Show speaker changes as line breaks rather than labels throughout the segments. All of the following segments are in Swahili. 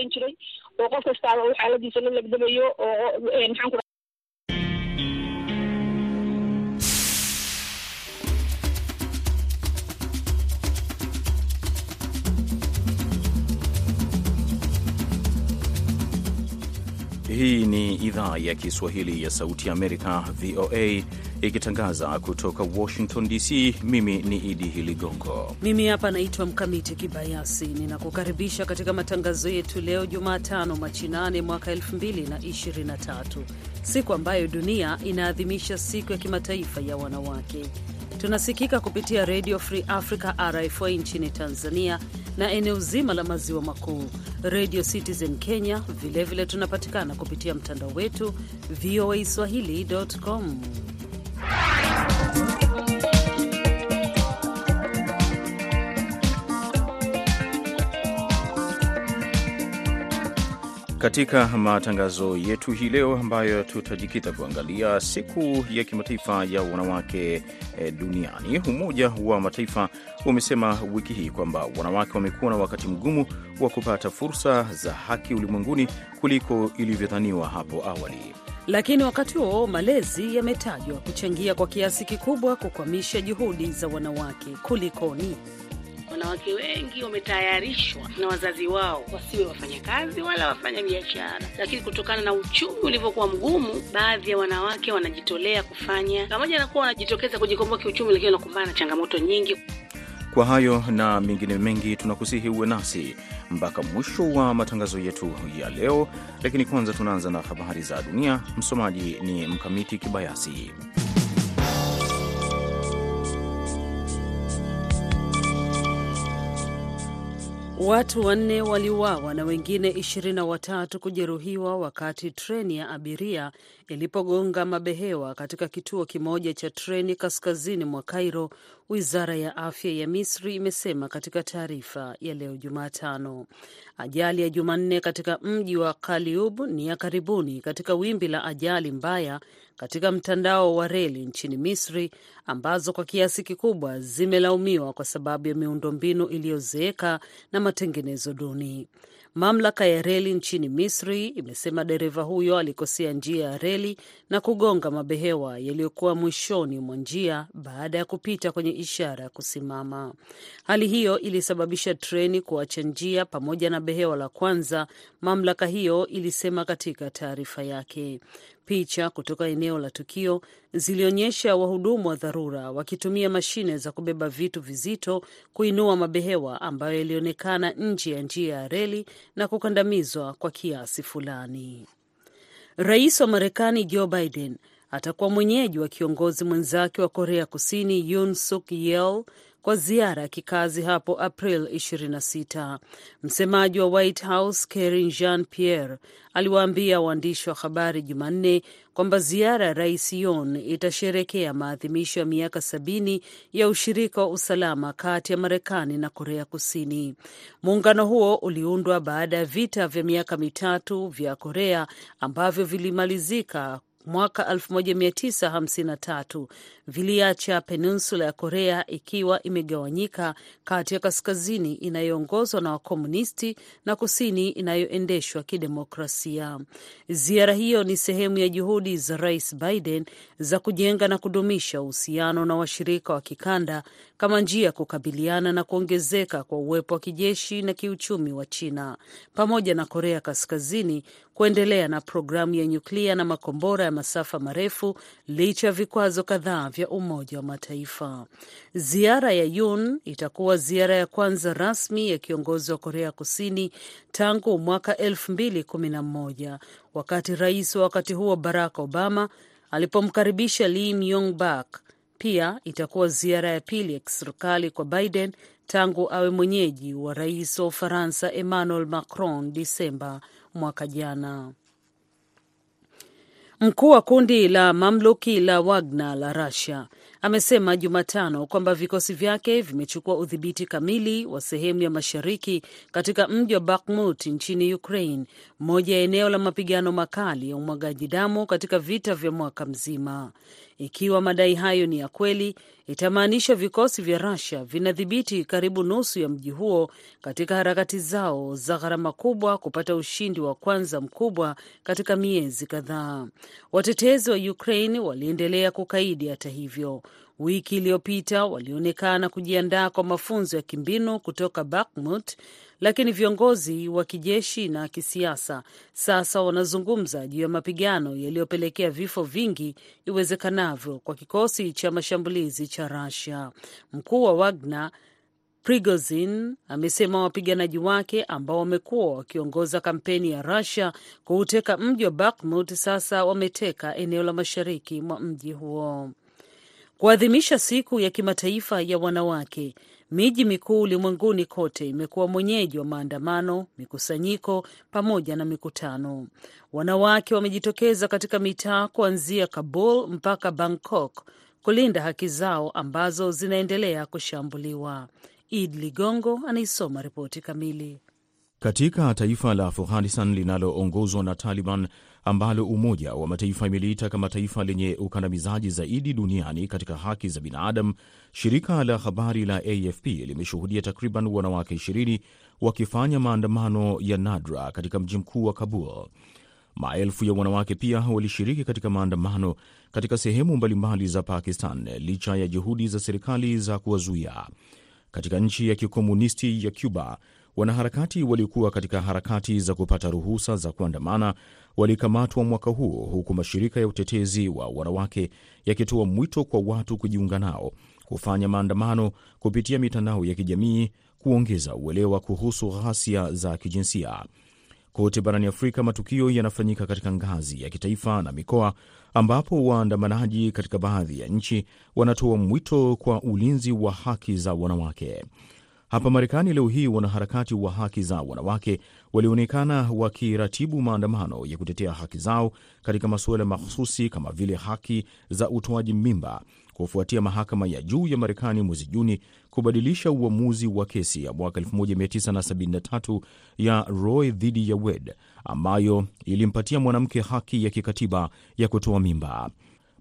shaqayn jiray oo qof kastaaba xaaladiisa la legdamayo oo maxaan
Hii ni idhaa ya Kiswahili ya Sauti ya Amerika, VOA, ikitangaza kutoka Washington DC. Mimi ni Idi Hiligongo,
mimi hapa naitwa Mkamiti Kibayasi. Ninakukaribisha katika matangazo yetu leo Jumatano, Machi 8 mwaka 2023, siku ambayo dunia inaadhimisha siku ya kimataifa ya wanawake. Tunasikika kupitia Radio Free Africa, RFA, nchini Tanzania na eneo zima la maziwa makuu, Radio Citizen Kenya. Vilevile vile tunapatikana kupitia mtandao wetu voa swahili.com.
Katika matangazo yetu hii leo ambayo tutajikita kuangalia siku ya kimataifa ya wanawake duniani. Umoja wa Mataifa umesema wiki hii kwamba wanawake wamekuwa na wakati mgumu wa kupata fursa za haki ulimwenguni kuliko ilivyodhaniwa hapo awali.
Lakini wakati huo malezi yametajwa kuchangia kwa kiasi kikubwa kukwamisha juhudi za wanawake. Kulikoni?
Wanawake wengi wametayarishwa na wazazi wao wasiwe wafanyakazi wala wafanya biashara, lakini kutokana na uchumi ulivyokuwa mgumu, baadhi ya wanawake wanajitolea kufanya, pamoja na kuwa wanajitokeza kujikomboa kiuchumi, lakini wanakumbana na changamoto nyingi.
Kwa hayo na mengine mengi, tunakusihi uwe nasi mpaka mwisho wa matangazo yetu ya leo, lakini kwanza tunaanza na habari za dunia. Msomaji ni Mkamiti Kibayasi.
Watu wanne waliuawa na wengine ishirini na watatu kujeruhiwa wakati treni ya abiria ilipogonga mabehewa katika kituo kimoja cha treni kaskazini mwa Cairo, wizara ya afya ya Misri imesema katika taarifa ya leo Jumatano. Ajali ya Jumanne katika mji wa Kaliub ni ya karibuni katika wimbi la ajali mbaya katika mtandao wa reli nchini Misri ambazo kwa kiasi kikubwa zimelaumiwa kwa sababu ya miundombinu iliyozeeka na matengenezo duni. Mamlaka ya reli nchini Misri imesema dereva huyo alikosea njia ya reli na kugonga mabehewa yaliyokuwa mwishoni mwa njia baada ya kupita kwenye ishara ya kusimama. Hali hiyo ilisababisha treni kuacha njia pamoja na behewa la kwanza, mamlaka hiyo ilisema katika taarifa yake. Picha kutoka eneo la tukio zilionyesha wahudumu wa dharura wakitumia mashine za kubeba vitu vizito kuinua mabehewa ambayo yalionekana nje ya njia ya reli na kukandamizwa kwa kiasi fulani. Rais wa Marekani Joe Biden atakuwa mwenyeji wa kiongozi mwenzake wa Korea Kusini Yoon Suk Yeol kwa ziara ya kikazi hapo April 26. Msemaji wa White House Karine Jean Pierre aliwaambia waandishi wa habari Jumanne kwamba ziara ya rais Yoon itasherekea maadhimisho ya miaka sabini ya ushirika wa usalama kati ya Marekani na Korea Kusini. Muungano huo uliundwa baada ya vita vya miaka mitatu vya Korea ambavyo vilimalizika mwaka 1953 viliacha peninsula ya Korea ikiwa imegawanyika kati ya kaskazini inayoongozwa na wakomunisti na kusini inayoendeshwa kidemokrasia. Ziara hiyo ni sehemu ya juhudi za Rais Biden za kujenga na kudumisha uhusiano na washirika wa kikanda kama njia ya kukabiliana na kuongezeka kwa uwepo wa kijeshi na kiuchumi wa China pamoja na Korea Kaskazini kuendelea na programu ya nyuklia na makombora ya masafa marefu licha ya vikwazo kadhaa vya Umoja wa Mataifa. Ziara ya Yun itakuwa ziara ya kwanza rasmi ya kiongozi wa Korea Kusini tangu mwaka elfu mbili kumi na moja wakati rais wa wakati huo Barack Obama alipomkaribisha Lee Myung Bak. Pia itakuwa ziara ya pili ya kiserikali kwa Biden tangu awe mwenyeji wa rais wa Ufaransa Emmanuel Macron Disemba mwaka jana. Mkuu wa kundi la mamluki la Wagner la Russia amesema Jumatano kwamba vikosi vyake vimechukua udhibiti kamili wa sehemu ya mashariki katika mji wa Bakhmut nchini Ukraine, moja ya eneo la mapigano makali ya umwagaji damu katika vita vya mwaka mzima. Ikiwa madai hayo ni ya kweli, itamaanisha vikosi vya Russia vinadhibiti karibu nusu ya mji huo katika harakati zao za gharama kubwa kupata ushindi wa kwanza mkubwa katika miezi kadhaa. Watetezi wa Ukraine waliendelea kukaidi. Hata hivyo, wiki iliyopita walionekana kujiandaa kwa mafunzo ya kimbinu kutoka Bakhmut, lakini viongozi wa kijeshi na kisiasa sasa wanazungumza juu ya mapigano yaliyopelekea vifo vingi iwezekanavyo kwa kikosi cha mashambulizi cha Russia. Mkuu wa Wagner Prigozhin amesema wapiganaji wake ambao wamekuwa wakiongoza kampeni ya Russia kuuteka mji wa Bakhmut sasa wameteka eneo la mashariki mwa mji huo. Kuadhimisha siku ya kimataifa ya wanawake, miji mikuu ulimwenguni kote imekuwa mwenyeji wa maandamano, mikusanyiko pamoja na mikutano. Wanawake wamejitokeza katika mitaa kuanzia Kabul mpaka Bangkok kulinda haki zao ambazo zinaendelea kushambuliwa. Id Ligongo anaisoma ripoti kamili.
Katika taifa la Afghanistan linaloongozwa na Taliban ambalo Umoja wa Mataifa imeliita kama taifa lenye ukandamizaji zaidi duniani katika haki za binadamu, shirika la habari la AFP limeshuhudia takriban wanawake 20 wakifanya maandamano ya nadra katika mji mkuu wa Kabul. Maelfu ya wanawake pia walishiriki katika maandamano katika sehemu mbalimbali za Pakistan licha ya juhudi za serikali za kuwazuia. Katika nchi ya kikomunisti ya Cuba, wanaharakati waliokuwa katika harakati za kupata ruhusa za kuandamana walikamatwa mwaka huo, huku mashirika ya utetezi wa wanawake yakitoa mwito kwa watu kujiunga nao kufanya maandamano kupitia mitandao ya kijamii kuongeza uelewa kuhusu ghasia za kijinsia. Kote barani Afrika, matukio yanafanyika katika ngazi ya kitaifa na mikoa, ambapo waandamanaji katika baadhi ya nchi wanatoa mwito kwa ulinzi wa haki za wanawake. Hapa Marekani leo hii wanaharakati wa haki za wanawake walionekana wakiratibu maandamano ya kutetea haki zao katika masuala mahususi kama vile haki za utoaji mimba, kufuatia mahakama ya juu ya Marekani mwezi Juni kubadilisha uamuzi wa kesi ya mwaka 1973 ya Roe dhidi ya Wade ambayo ilimpatia mwanamke haki ya kikatiba ya kutoa mimba.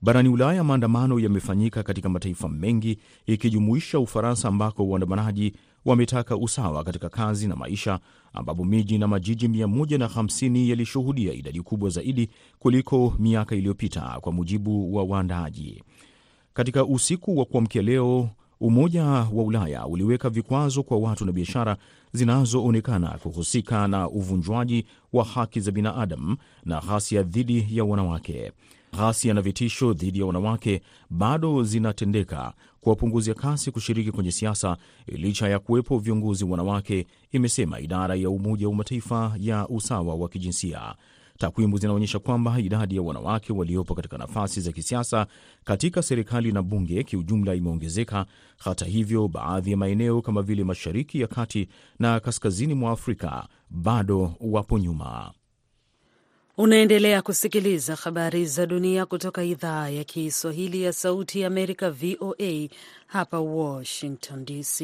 Barani Ulaya, maandamano yamefanyika katika mataifa mengi ikijumuisha Ufaransa, ambako waandamanaji wametaka usawa katika kazi na maisha, ambapo miji na majiji 150 yalishuhudia idadi kubwa zaidi kuliko miaka iliyopita, kwa mujibu wa waandaaji. Katika usiku wa kuamkia leo, Umoja wa Ulaya uliweka vikwazo kwa watu na biashara zinazoonekana kuhusika na uvunjwaji wa haki za binadamu na ghasia dhidi ya wanawake. Ghasia na vitisho dhidi ya wanawake bado zinatendeka kuwapunguzia kasi kushiriki kwenye siasa licha ya kuwepo viongozi wanawake, imesema idara ya Umoja wa Mataifa ya usawa wa kijinsia. Takwimu zinaonyesha kwamba idadi ya wanawake waliopo katika nafasi za kisiasa katika serikali na bunge kiujumla imeongezeka. Hata hivyo, baadhi ya maeneo kama vile Mashariki ya Kati na kaskazini mwa Afrika bado wapo nyuma.
Unaendelea kusikiliza habari za dunia kutoka idhaa ya Kiswahili ya Sauti ya Amerika, VOA hapa Washington DC.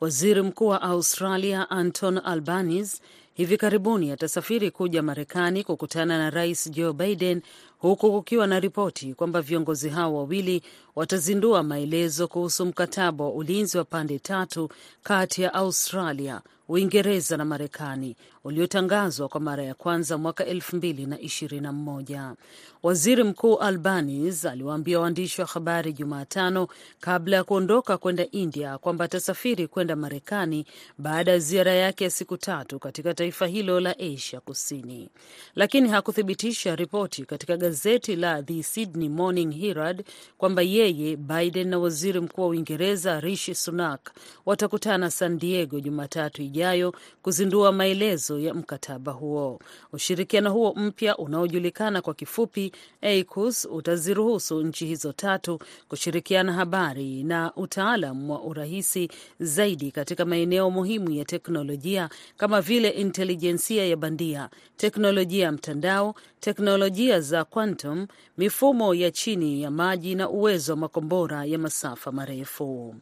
Waziri Mkuu wa Australia Anton Albanese hivi karibuni atasafiri kuja Marekani kukutana na Rais Joe Biden, huku kukiwa na ripoti kwamba viongozi hao wawili watazindua maelezo kuhusu mkataba wa ulinzi wa pande tatu kati ya Australia, Uingereza na Marekani uliotangazwa kwa mara ya kwanza mwaka elfu mbili na ishirini na mmoja. Waziri Mkuu Albanese aliwaambia waandishi wa habari Jumatano kabla ya kuondoka kwenda India kwamba atasafiri kwenda Marekani baada ya ziara yake ya siku tatu katika taifa hilo la Asia Kusini, lakini hakuthibitisha ripoti katika gazeti la The Sydney Morning Herald kwamba yeye, Biden na waziri mkuu wa Uingereza Rishi Sunak watakutana San Diego Jumatatu ijayo kuzindua maelezo ya mkataba huo. Ushirikiano huo mpya unaojulikana kwa kifupi AUKUS utaziruhusu nchi hizo tatu kushirikiana habari na utaalam wa urahisi zaidi katika maeneo muhimu ya teknolojia kama vile intelijensia ya bandia, teknolojia ya mtandao, teknolojia za quantum, mifumo ya chini ya maji na uwezo wa makombora ya masafa marefu.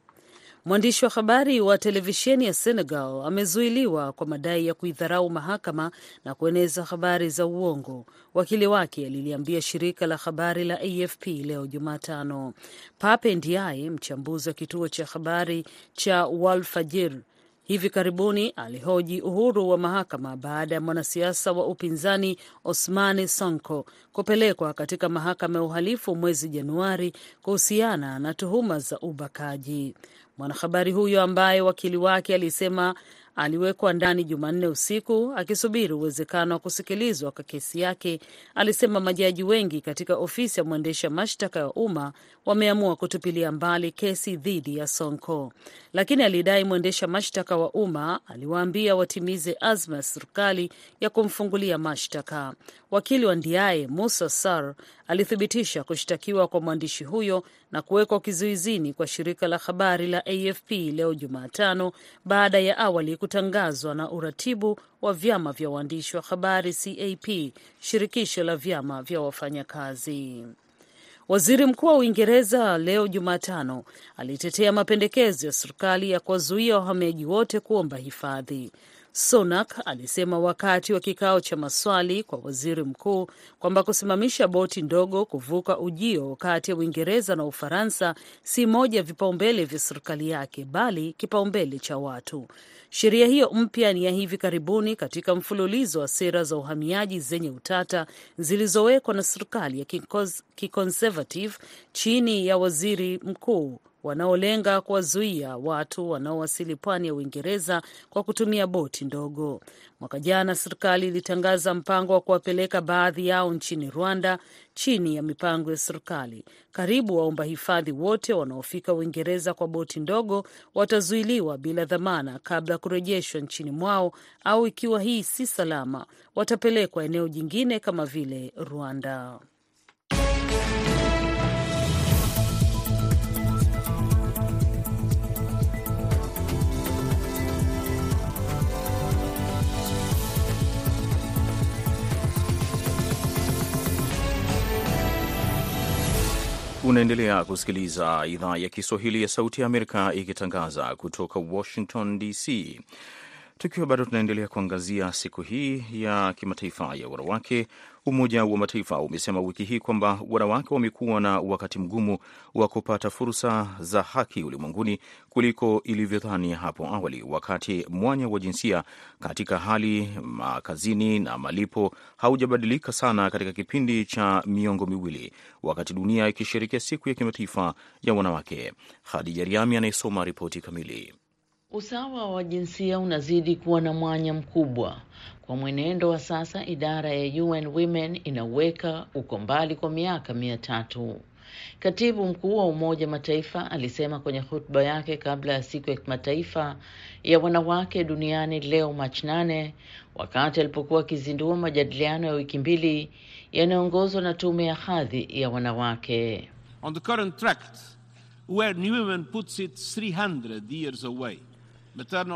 Mwandishi wa habari wa televisheni ya Senegal amezuiliwa kwa madai ya kuidharau mahakama na kueneza habari za uongo, wakili wake aliliambia shirika la habari la AFP leo Jumatano. Pape Ndiaye, mchambuzi wa kituo cha habari cha Walfajir, hivi karibuni alihoji uhuru wa mahakama baada ya mwanasiasa wa upinzani Osmani Sonko kupelekwa katika mahakama ya uhalifu mwezi Januari kuhusiana na tuhuma za ubakaji. Mwanahabari huyo ambaye wakili wake alisema aliwekwa ndani Jumanne usiku akisubiri uwezekano wa kusikilizwa kwa kesi yake, alisema majaji wengi katika ofisi ya mwendesha mashtaka ya umma wameamua kutupilia mbali kesi dhidi ya Sonko, lakini alidai mwendesha mashtaka wa umma aliwaambia watimize azma ya serikali ya kumfungulia mashtaka. Wakili wa Ndiaye Musa Sar alithibitisha kushtakiwa kwa mwandishi huyo na kuwekwa kizuizini kwa shirika la habari la AFP leo Jumatano baada ya awali kutangazwa na uratibu wa vyama vya waandishi wa habari CAP, shirikisho la vyama vya wafanyakazi. Waziri Mkuu wa Uingereza leo Jumatano alitetea mapendekezo ya serikali ya kuwazuia wahamiaji wote kuomba hifadhi. Sunak alisema wakati wa kikao cha maswali kwa waziri mkuu kwamba kusimamisha boti ndogo kuvuka ujio kati ya Uingereza na Ufaransa si moja ya vipaumbele vya serikali yake, bali kipaumbele cha watu. Sheria hiyo mpya ni ya hivi karibuni katika mfululizo wa sera za uhamiaji zenye utata zilizowekwa na serikali ya kiconservative chini ya waziri mkuu wanaolenga kuwazuia watu wanaowasili pwani ya Uingereza kwa kutumia boti ndogo. Mwaka jana serikali ilitangaza mpango wa kuwapeleka baadhi yao nchini Rwanda chini ya mipango ya serikali. Karibu waomba hifadhi wote wanaofika Uingereza kwa boti ndogo watazuiliwa bila dhamana kabla ya kurejeshwa nchini mwao, au ikiwa hii si salama, watapelekwa eneo jingine kama vile Rwanda.
Unaendelea kusikiliza idhaa ya Kiswahili ya Sauti ya Amerika ikitangaza kutoka Washington DC. Tukiwa bado tunaendelea kuangazia siku hii ya kimataifa ya wanawake, Umoja wa Mataifa umesema wiki hii kwamba wanawake wamekuwa na wakati mgumu wa kupata fursa za haki ulimwenguni kuliko ilivyodhani hapo awali, wakati mwanya wa jinsia katika hali makazini na malipo haujabadilika sana katika kipindi cha miongo miwili, wakati dunia ikisherekea siku ya kimataifa ya wanawake. Hadija Riami anayesoma ripoti kamili.
Usawa wa jinsia unazidi kuwa na mwanya mkubwa. Kwa mwenendo wa sasa, idara ya UN Women inauweka uko mbali kwa miaka mia tatu. Katibu mkuu wa Umoja Mataifa alisema kwenye hotuba yake kabla ya siku ya kimataifa ya wanawake duniani leo Machi nane, wakati alipokuwa akizindua majadiliano ya wiki mbili yanayoongozwa na tume ya hadhi ya wanawake.
On the current track, where Women puts it 300 years away.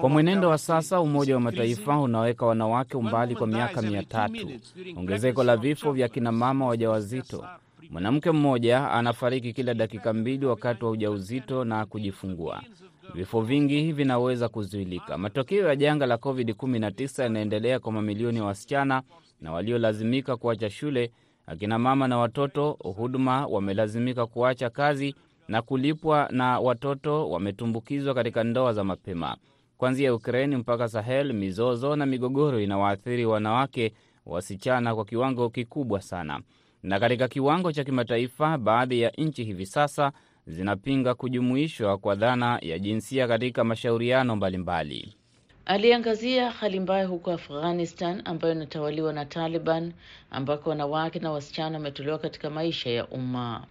Kwa mwenendo wa sasa, Umoja wa Mataifa unaweka wanawake umbali kwa miaka mia tatu. Ongezeko la vifo vya kinamama wajawazito. Mwanamke mmoja anafariki kila dakika mbili wakati wa ujauzito na kujifungua. Vifo vingi vinaweza kuzuilika. Matokeo ya janga la COVID-19 yanaendelea kwa mamilioni ya wasichana na waliolazimika kuacha shule, akina mama na watoto huduma wamelazimika kuacha kazi na kulipwa, na watoto wametumbukizwa katika ndoa za mapema. Kuanzia Ukraini mpaka Sahel, mizozo na migogoro inawaathiri wanawake, wasichana kwa kiwango kikubwa sana. Na katika kiwango cha kimataifa, baadhi ya nchi hivi sasa zinapinga kujumuishwa kwa dhana ya jinsia katika mashauriano mbalimbali.
Aliangazia hali mbaya huko Afghanistan ambayo inatawaliwa na Taliban, ambako wanawake na wasichana wametolewa katika maisha ya umma.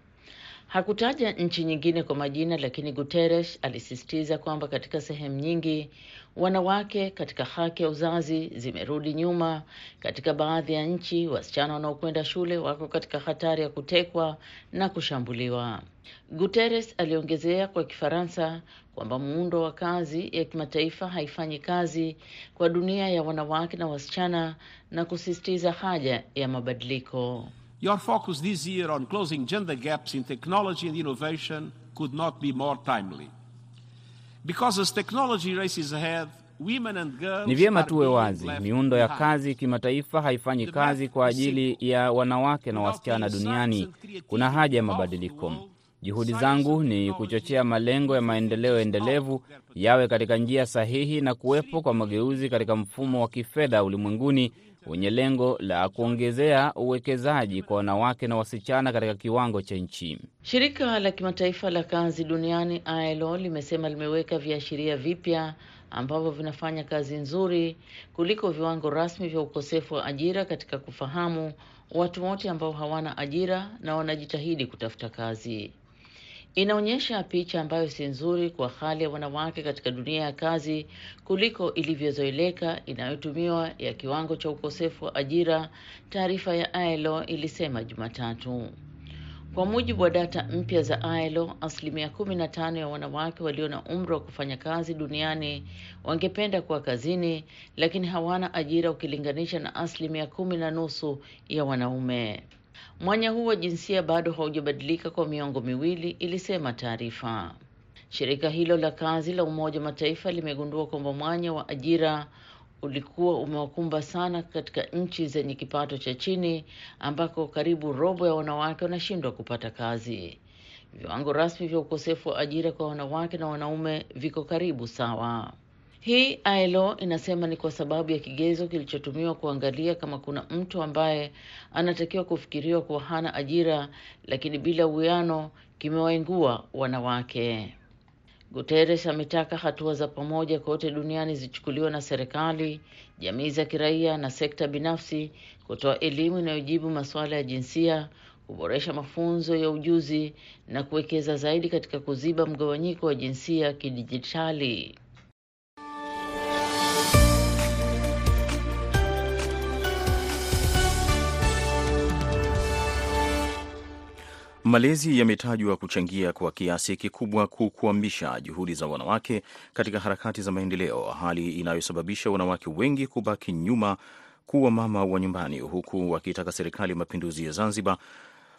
Hakutaja nchi nyingine kwa majina, lakini Guterres alisisitiza kwamba katika sehemu nyingi wanawake katika haki ya uzazi zimerudi nyuma. Katika baadhi ya nchi, wasichana wanaokwenda shule wako katika hatari ya kutekwa na kushambuliwa. Guterres aliongezea kwa Kifaransa kwamba muundo wa kazi ya kimataifa haifanyi kazi kwa dunia ya wanawake na wasichana na kusisitiza haja ya mabadiliko.
Your focus this year on closing gender gaps in technology and innovation could not be more timely. Because as technology races ahead, women and girls
Ni vyema tuwe wazi, miundo ya kazi kimataifa haifanyi kazi kwa ajili ya wanawake na wasichana duniani. Kuna haja ya mabadiliko. Juhudi zangu ni kuchochea malengo ya maendeleo endelevu yawe katika njia sahihi na kuwepo kwa mageuzi katika mfumo wa kifedha ulimwenguni wenye lengo la kuongezea uwekezaji kwa wanawake na wasichana katika kiwango cha nchi.
Shirika la kimataifa la kazi duniani ILO limesema limeweka viashiria vipya ambavyo vinafanya kazi nzuri kuliko viwango rasmi vya ukosefu wa ajira katika kufahamu watu wote ambao hawana ajira na wanajitahidi kutafuta kazi. Inaonyesha picha ambayo si nzuri kwa hali ya wanawake katika dunia ya kazi kuliko ilivyozoeleka inayotumiwa ya kiwango cha ukosefu wa ajira, taarifa ya ILO ilisema Jumatatu. Kwa mujibu wa data mpya za ILO, asilimia 15 ya wanawake walio na umri wa kufanya kazi duniani wangependa kuwa kazini, lakini hawana ajira ukilinganisha na asilimia kumi na nusu ya wanaume. Mwanya huu wa jinsia bado haujabadilika kwa miongo miwili, ilisema taarifa. Shirika hilo la kazi la Umoja wa Mataifa limegundua kwamba mwanya wa ajira ulikuwa umewakumba sana katika nchi zenye kipato cha chini ambako karibu robo ya wanawake wanashindwa kupata kazi. Viwango rasmi vya ukosefu wa ajira kwa wanawake na wanaume viko karibu sawa. Hii ILO inasema ni kwa sababu ya kigezo kilichotumiwa kuangalia kama kuna mtu ambaye anatakiwa kufikiriwa kuwa hana ajira, lakini bila uwiano kimewaingua wanawake. Guterres ametaka hatua za pamoja kote duniani zichukuliwe na serikali, jamii za kiraia na sekta binafsi kutoa elimu inayojibu masuala ya jinsia, kuboresha mafunzo ya ujuzi na kuwekeza zaidi katika kuziba mgawanyiko wa jinsia kidijitali.
Malezi yametajwa kuchangia kwa kiasi kikubwa kukwamisha juhudi za wanawake katika harakati za maendeleo, hali inayosababisha wanawake wengi kubaki nyuma kuwa mama wa nyumbani, huku wakitaka serikali ya mapinduzi ya Zanzibar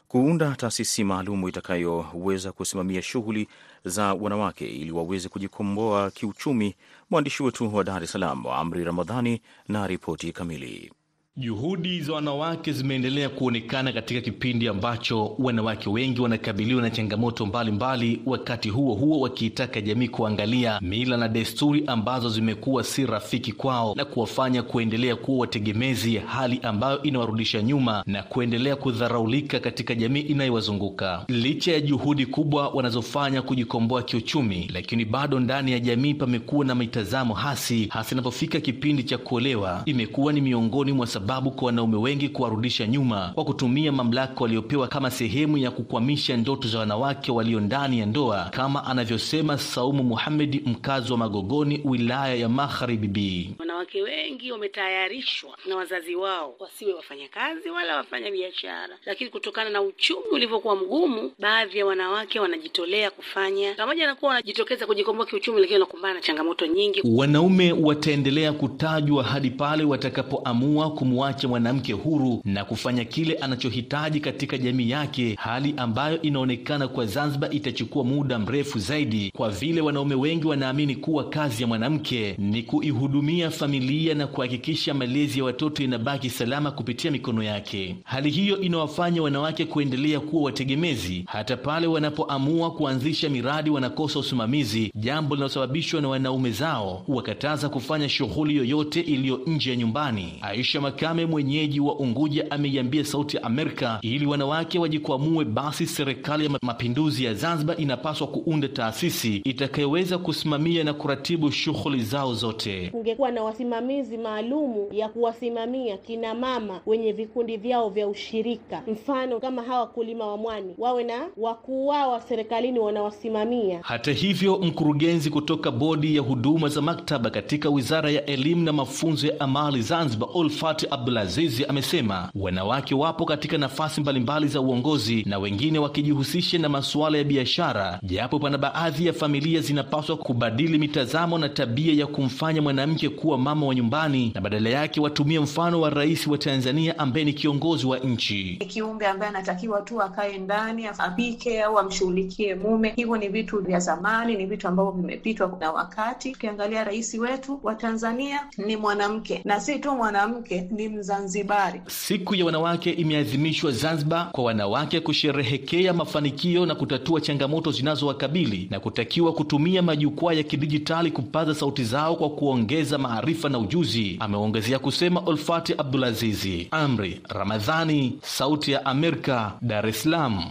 kuunda taasisi maalum itakayoweza kusimamia shughuli za wanawake ili waweze kujikomboa kiuchumi. Mwandishi wetu wa Dar es Salaam, Amri Ramadhani, na ripoti kamili.
Juhudi za wanawake zimeendelea kuonekana katika kipindi ambacho wanawake wengi wanakabiliwa na changamoto mbalimbali mbali, wakati huo huo wakiitaka jamii kuangalia mila na desturi ambazo zimekuwa si rafiki kwao na kuwafanya kuendelea kuwa wategemezi, hali ambayo inawarudisha nyuma na kuendelea kudharaulika katika jamii inayowazunguka. Licha ya juhudi kubwa wanazofanya kujikomboa kiuchumi, lakini bado ndani ya jamii pamekuwa na mitazamo hasi, hasa inapofika kipindi cha kuolewa. Imekuwa ni miongoni mwa sababu kwa wanaume wengi kuwarudisha nyuma kwa kutumia mamlaka waliopewa kama sehemu ya kukwamisha ndoto za wanawake walio ndani ya ndoa, kama anavyosema Saumu Muhamedi, mkazi wa Magogoni, wilaya ya Magharibi.
Wanawake wengi wametayarishwa na wazazi wao wasiwe wafanyakazi wala wafanya biashara, lakini kutokana na uchumi ulivyokuwa mgumu, baadhi ya wanawake wanajitolea kufanya, pamoja na kuwa wanajitokeza kujikomboa kiuchumi, lakini wanakumbana na changamoto nyingi.
Wanaume wataendelea kutajwa hadi pale watakapoamua kumwacha mwanamke huru na kufanya kile anachohitaji katika jamii yake, hali ambayo inaonekana kwa Zanzibar itachukua muda mrefu zaidi, kwa vile wanaume wengi wanaamini kuwa kazi ya mwanamke ni kuihudumia familia na kuhakikisha malezi ya watoto inabaki salama kupitia mikono yake. Hali hiyo inawafanya wanawake kuendelea kuwa wategemezi, hata pale wanapoamua kuanzisha miradi wanakosa usimamizi, jambo linalosababishwa na wanaume zao wakataza kufanya shughuli yoyote iliyo nje ya nyumbani. Aisha Makame, mwenyeji wa Unguja, ameiambia Sauti ya Amerika ili wanawake wajikwamue, basi serikali ya mapinduzi ya Zanzibar inapaswa kuunda taasisi itakayoweza kusimamia na kuratibu shughuli zao zote.
Kungekuwa na wasimamizi maalumu ya kuwasimamia kina mama wenye vikundi vyao vya ushirika, mfano kama hawa wakulima wa mwani wawe na wakuu wao wa serikalini wanawasimamia.
Hata hivyo, mkurugenzi kutoka bodi ya huduma za maktaba katika Wizara ya Elimu na Mafunzo ya Amali Zanzibar, Olfat Abdulazizi, amesema wanawake wapo katika nafasi mbalimbali za uongozi na wengine wakijihusisha na masuala ya biashara, japo pana baadhi ya familia zinapaswa kubadili mitazamo na tabia ya kumfanya mwanamke kuwa wamama wa nyumbani na badala yake watumie mfano wa rais wa Tanzania ambaye ni kiongozi wa nchi.
Kiumbe ambaye anatakiwa tu akae ndani apike au amshughulikie mume, hivyo ni vitu vya zamani, ni vitu ambavyo vimepitwa na wakati. Ukiangalia rais wetu wa Tanzania ni mwanamke, na si tu mwanamke, ni Mzanzibari.
Siku ya wanawake imeadhimishwa Zanzibar kwa wanawake kusherehekea mafanikio na kutatua changamoto zinazowakabili na kutakiwa kutumia majukwaa ya kidijitali kupaza sauti zao kwa kuongeza maarifa na ujuzi. Ameongezea kusema Olfati Abdulazizi. Amri Ramadhani, Sauti ya Amerika, Dar es Salaam.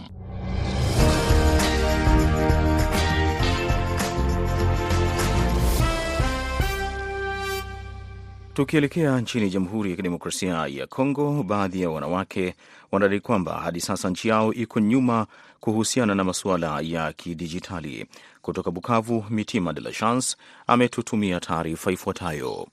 Tukielekea nchini Jamhuri ya Kidemokrasia ya Kongo, baadhi ya wanawake wanadai kwamba hadi sasa nchi yao iko nyuma kuhusiana na masuala ya kidijitali. Kutoka Bukavu, Mitima de la Chance ametutumia taarifa ifuatayo.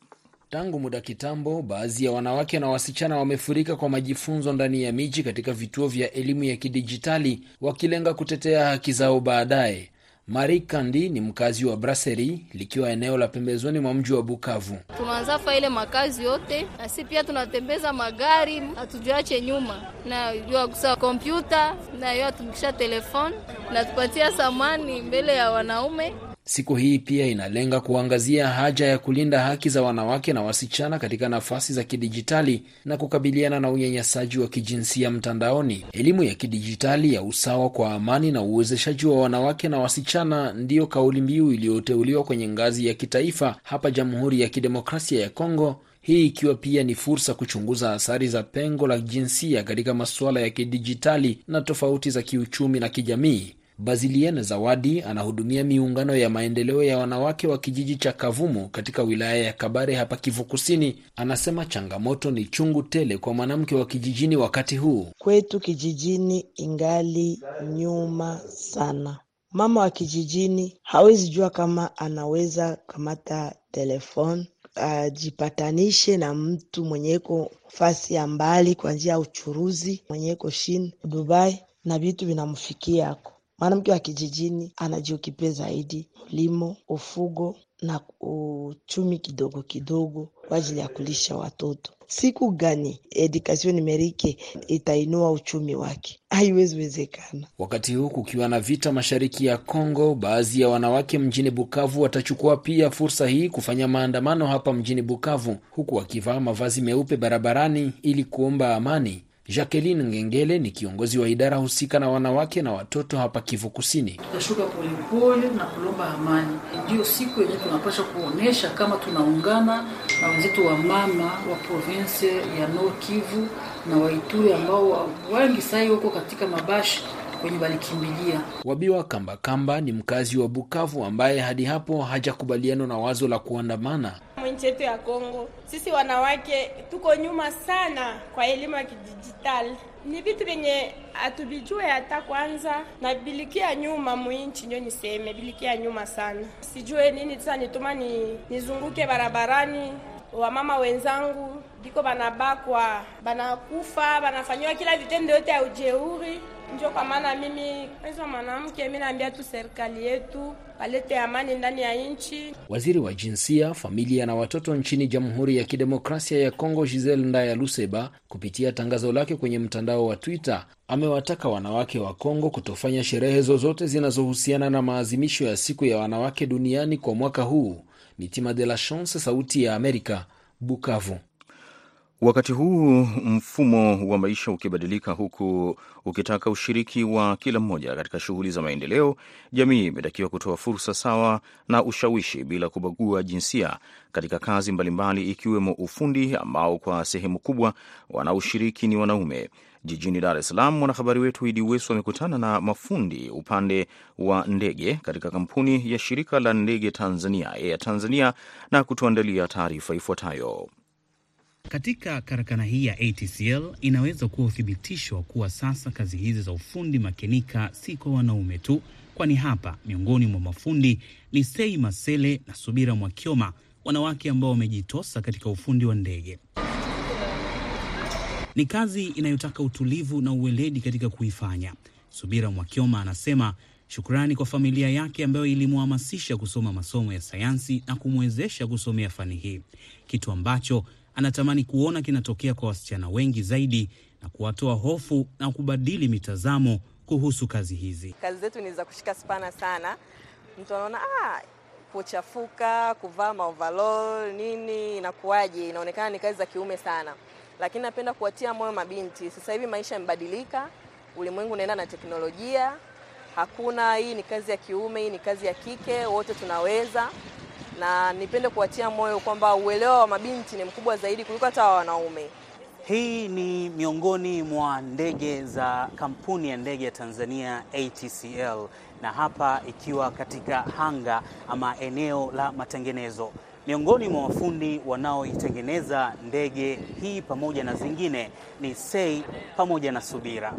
Tangu muda kitambo, baadhi ya wanawake na wasichana wamefurika kwa majifunzo ndani ya miji katika vituo vya elimu ya kidijitali, wakilenga kutetea haki zao baadaye. Mari Kandi ni mkazi wa Braseri, likiwa eneo la pembezoni mwa mji wa Bukavu.
Tunaanzafa ile makazi yote nasi pia tunatembeza magari, hatujuache nyuma na jua kusa kompyuta na yo atumikisha telefoni natupatia samani mbele ya wanaume.
Siku hii pia inalenga kuangazia haja ya kulinda haki za wanawake na wasichana katika nafasi za kidijitali na kukabiliana na unyanyasaji wa kijinsia mtandaoni. Elimu ya kidijitali ya usawa kwa amani na uwezeshaji wa wanawake na wasichana ndiyo kauli mbiu iliyoteuliwa kwenye ngazi ya kitaifa hapa Jamhuri ya Kidemokrasia ya Kongo, hii ikiwa pia ni fursa kuchunguza athari za pengo la jinsia katika masuala ya kidijitali na tofauti za kiuchumi na kijamii. Baziliene Zawadi anahudumia miungano ya maendeleo ya wanawake wa kijiji cha Kavumu katika wilaya ya Kabare hapa Kivu Kusini. Anasema changamoto ni chungu tele kwa mwanamke wa kijijini wakati huu.
Kwetu kijijini ingali nyuma sana. Mama wa kijijini hawezi jua kama anaweza kamata telefoni ajipatanishe na mtu mwenyeko fasi ya mbali kwa njia ya uchuruzi, mwenyeko shin Dubai, na vitu vinamfikia yako mwanamke wa kijijini anajiukipe zaidi ulimo, ufugo na uchumi kidogo kidogo kwa ajili ya kulisha watoto. Siku gani edukasio merike itainua uchumi wake? Haiwezi wezekana.
Wakati huu kukiwa na vita mashariki ya Kongo, baadhi ya wanawake mjini Bukavu watachukua pia fursa hii kufanya maandamano hapa mjini Bukavu, huku wakivaa mavazi meupe barabarani ili kuomba amani. Jacqueline Ngengele ni kiongozi wa idara husika na wanawake na watoto hapa Kivu Kusini.
Tutashuka polepole na kulomba amani, ndiyo siku yenyewe tunapasha kuonyesha kama tunaungana na wenzetu wa mama wa province ya Nord Kivu na Waituri ambao wengi sai wako katika mabashi kwenye walikimbilia.
Wabiwa Kambakamba Kamba ni mkazi wa Bukavu ambaye hadi hapo hajakubaliana na wazo la kuandamana.
Nchi yetu ya Kongo, sisi wanawake tuko nyuma sana kwa elimu ya kidijitali. Ni vitu vyenye hatuvijue hata kwanza, na bilikia nyuma mwinchi, ndio niseme bilikia nyuma sana. Sijue nini sasa nituma ni nizunguke barabarani, wamama wenzangu biko banabakwa, banakufa, banafanyiwa kila vitendo yote ya ujeuri ndio kwa maana mimi kwanza mwanamke, mimi naambia tu serikali yetu walete amani ndani ya nchi.
Waziri wa jinsia, familia na watoto nchini Jamhuri ya Kidemokrasia ya Kongo, Giselle Ndaya Luseba, kupitia tangazo lake kwenye mtandao wa Twitter, amewataka wanawake wa Kongo kutofanya sherehe zozote zinazohusiana na maazimisho ya siku ya wanawake duniani kwa mwaka huu. Mitima de la Chance, Sauti ya Amerika, Bukavu.
Wakati huu mfumo wa maisha ukibadilika, huku ukitaka ushiriki wa kila mmoja katika shughuli za maendeleo, jamii imetakiwa kutoa fursa sawa na ushawishi bila kubagua jinsia katika kazi mbalimbali, ikiwemo ufundi ambao kwa sehemu kubwa wanaoshiriki ni wanaume. Jijini Dar es Salaam, mwanahabari wetu Idi Wesu amekutana na mafundi upande wa ndege katika kampuni ya shirika la ndege Tanzania, Air Tanzania, na kutuandalia taarifa ifuatayo.
Katika karakana hii ya ATCL inaweza kuwa uthibitisho wa kuwa sasa kazi hizi za ufundi makenika si kwa wanaume tu, kwani hapa miongoni mwa mafundi ni Sei Masele na Subira Mwakioma, wanawake ambao wamejitosa katika ufundi wa ndege. Ni kazi inayotaka utulivu na uweledi katika kuifanya. Subira Mwakioma anasema Shukrani kwa familia yake ambayo ilimhamasisha kusoma masomo ya sayansi na kumwezesha kusomea fani hii, kitu ambacho anatamani kuona kinatokea kwa wasichana wengi zaidi na kuwatoa hofu na kubadili mitazamo kuhusu kazi hizi.
Kazi zetu ni za kushika spana sana. Mtu anaona ah, kuchafuka, kuvaa maovalol nini, inakuwaje? Inaonekana ni kazi za kiume sana, lakini napenda kuwatia moyo mabinti. Sasa hivi maisha yamebadilika, ulimwengu unaenda na teknolojia. Hakuna hii ni kazi ya kiume, hii ni kazi ya kike, wote tunaweza. Na nipende kuwatia moyo kwamba uelewa wa mabinti ni mkubwa zaidi kuliko hata wa wanaume.
Hii ni miongoni mwa ndege za kampuni ya ndege ya Tanzania ATCL, na hapa ikiwa katika hanga ama eneo la matengenezo. Miongoni mwa wafundi wanaoitengeneza ndege hii pamoja na zingine ni Sei pamoja na Subira.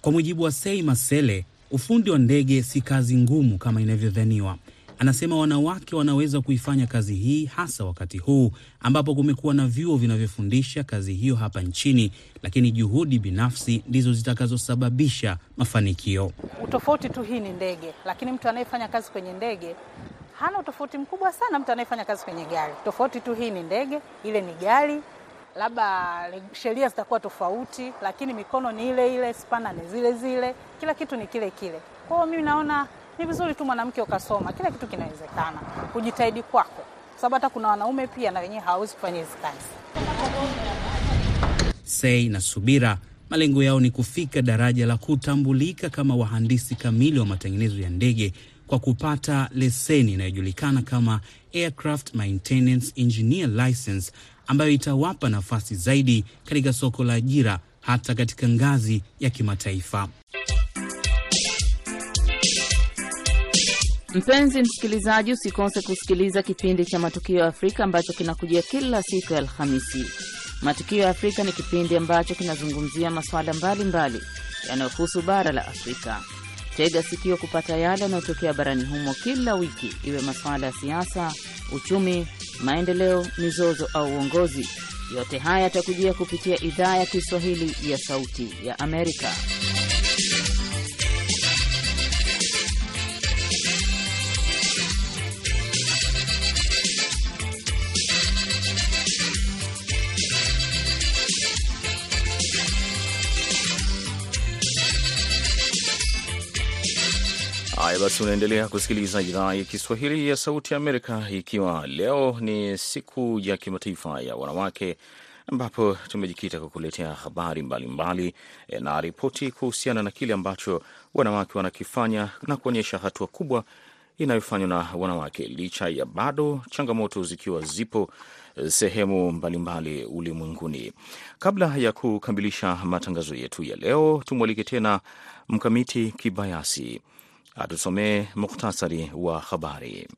Kwa mujibu wa Sei Masele, ufundi wa ndege si kazi ngumu kama inavyodhaniwa. Anasema wanawake wanaweza kuifanya kazi hii hasa wakati huu ambapo kumekuwa na vyuo vinavyofundisha kazi hiyo hapa nchini, lakini juhudi binafsi ndizo zitakazosababisha mafanikio.
Utofauti tu, hii ni ndege, lakini mtu anayefanya kazi kwenye ndege hana utofauti mkubwa sana mtu anayefanya kazi kwenye gari. Tofauti tu, hii ni ndege, ile ni gari, labda sheria zitakuwa tofauti, lakini mikono ni ile ile, spana ni zile zile, kila kitu ni kile kile. Kwa hiyo mimi naona ni vizuri tu mwanamke ukasoma, kila kitu kinawezekana, kujitahidi kwako, kwa sababu hata kuna wanaume pia na wenyewe hawawezi kufanya hizi kazi.
Sei na Subira malengo yao ni kufika daraja la kutambulika kama wahandisi kamili wa matengenezo ya ndege kwa kupata leseni inayojulikana kama Aircraft Maintenance Engineer License ambayo itawapa nafasi zaidi katika soko la ajira hata katika ngazi ya kimataifa.
Mpenzi msikilizaji, usikose kusikiliza kipindi cha Matukio ya Afrika ambacho kinakujia kila siku ya Alhamisi. Matukio ya Afrika ni kipindi ambacho kinazungumzia masuala mbalimbali yanayohusu bara la Afrika. Tega sikio kupata yale yanayotokea barani humo kila wiki, iwe masuala ya siasa, uchumi, maendeleo, mizozo au uongozi. Yote haya yatakujia kupitia idhaa ya Kiswahili ya Sauti ya Amerika.
Haya basi, unaendelea kusikiliza idhaa ya Kiswahili ya Sauti ya Amerika, ikiwa leo ni siku ya kimataifa ya wanawake, ambapo tumejikita kukuletea habari mbalimbali mbali, na ripoti kuhusiana na kile ambacho wanawake wanakifanya na kuonyesha hatua kubwa inayofanywa na wanawake, licha ya bado changamoto zikiwa zipo sehemu mbalimbali ulimwenguni. Kabla ya kukamilisha matangazo yetu ya leo, tumwalike tena Mkamiti Kibayasi atusomee muhtasari wa habari.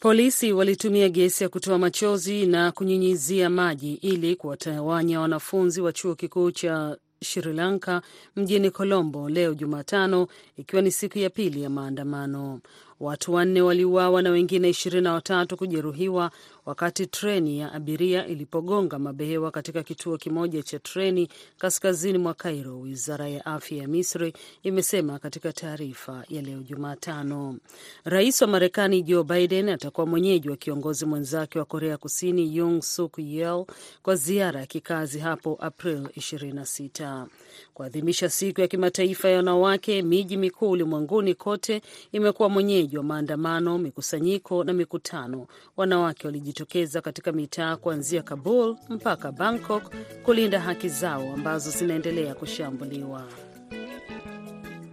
Polisi walitumia gesi ya kutoa machozi na kunyunyizia maji ili kuwatawanya wanafunzi wa chuo kikuu cha Sri Lanka mjini Colombo leo Jumatano, ikiwa ni siku ya pili ya maandamano. Watu wanne waliuawa na wengine ishirini na watatu kujeruhiwa wakati treni ya abiria ilipogonga mabehewa katika kituo kimoja cha treni kaskazini mwa Cairo, wizara ya afya ya Misri imesema katika taarifa ya leo Jumatano. Rais wa Marekani Joe Biden atakuwa mwenyeji wa kiongozi mwenzake wa Korea Kusini Yoon Suk Yeol kwa ziara ya kikazi hapo April 26 kuadhimisha siku ya kimataifa ya wanawake. Miji mikuu ulimwenguni kote imekuwa mwenyeji wa maandamano, mikusanyiko na mikutano. Wanawake walijitokeza katika mitaa kuanzia Kabul mpaka Bangkok kulinda haki zao ambazo zinaendelea kushambuliwa.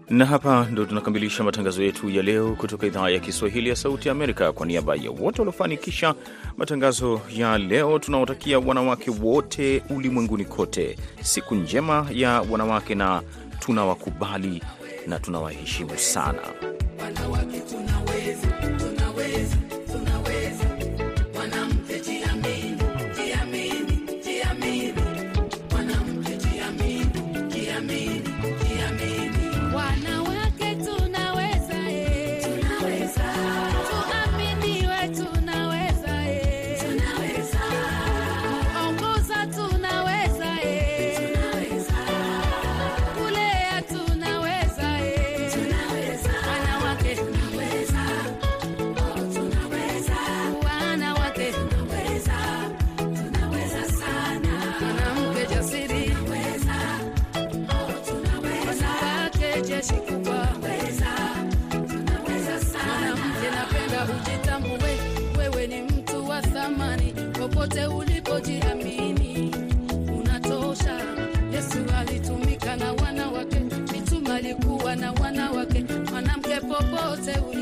Na hapa ndo tunakamilisha matangazo yetu ya leo kutoka idhaa ya Kiswahili ya Sauti ya Amerika. Kwa niaba ya wote waliofanikisha matangazo ya leo, tunawatakia wanawake wote ulimwenguni kote siku njema ya wanawake, na tunawakubali na tunawaheshimu sana wanawake. Tunaweza,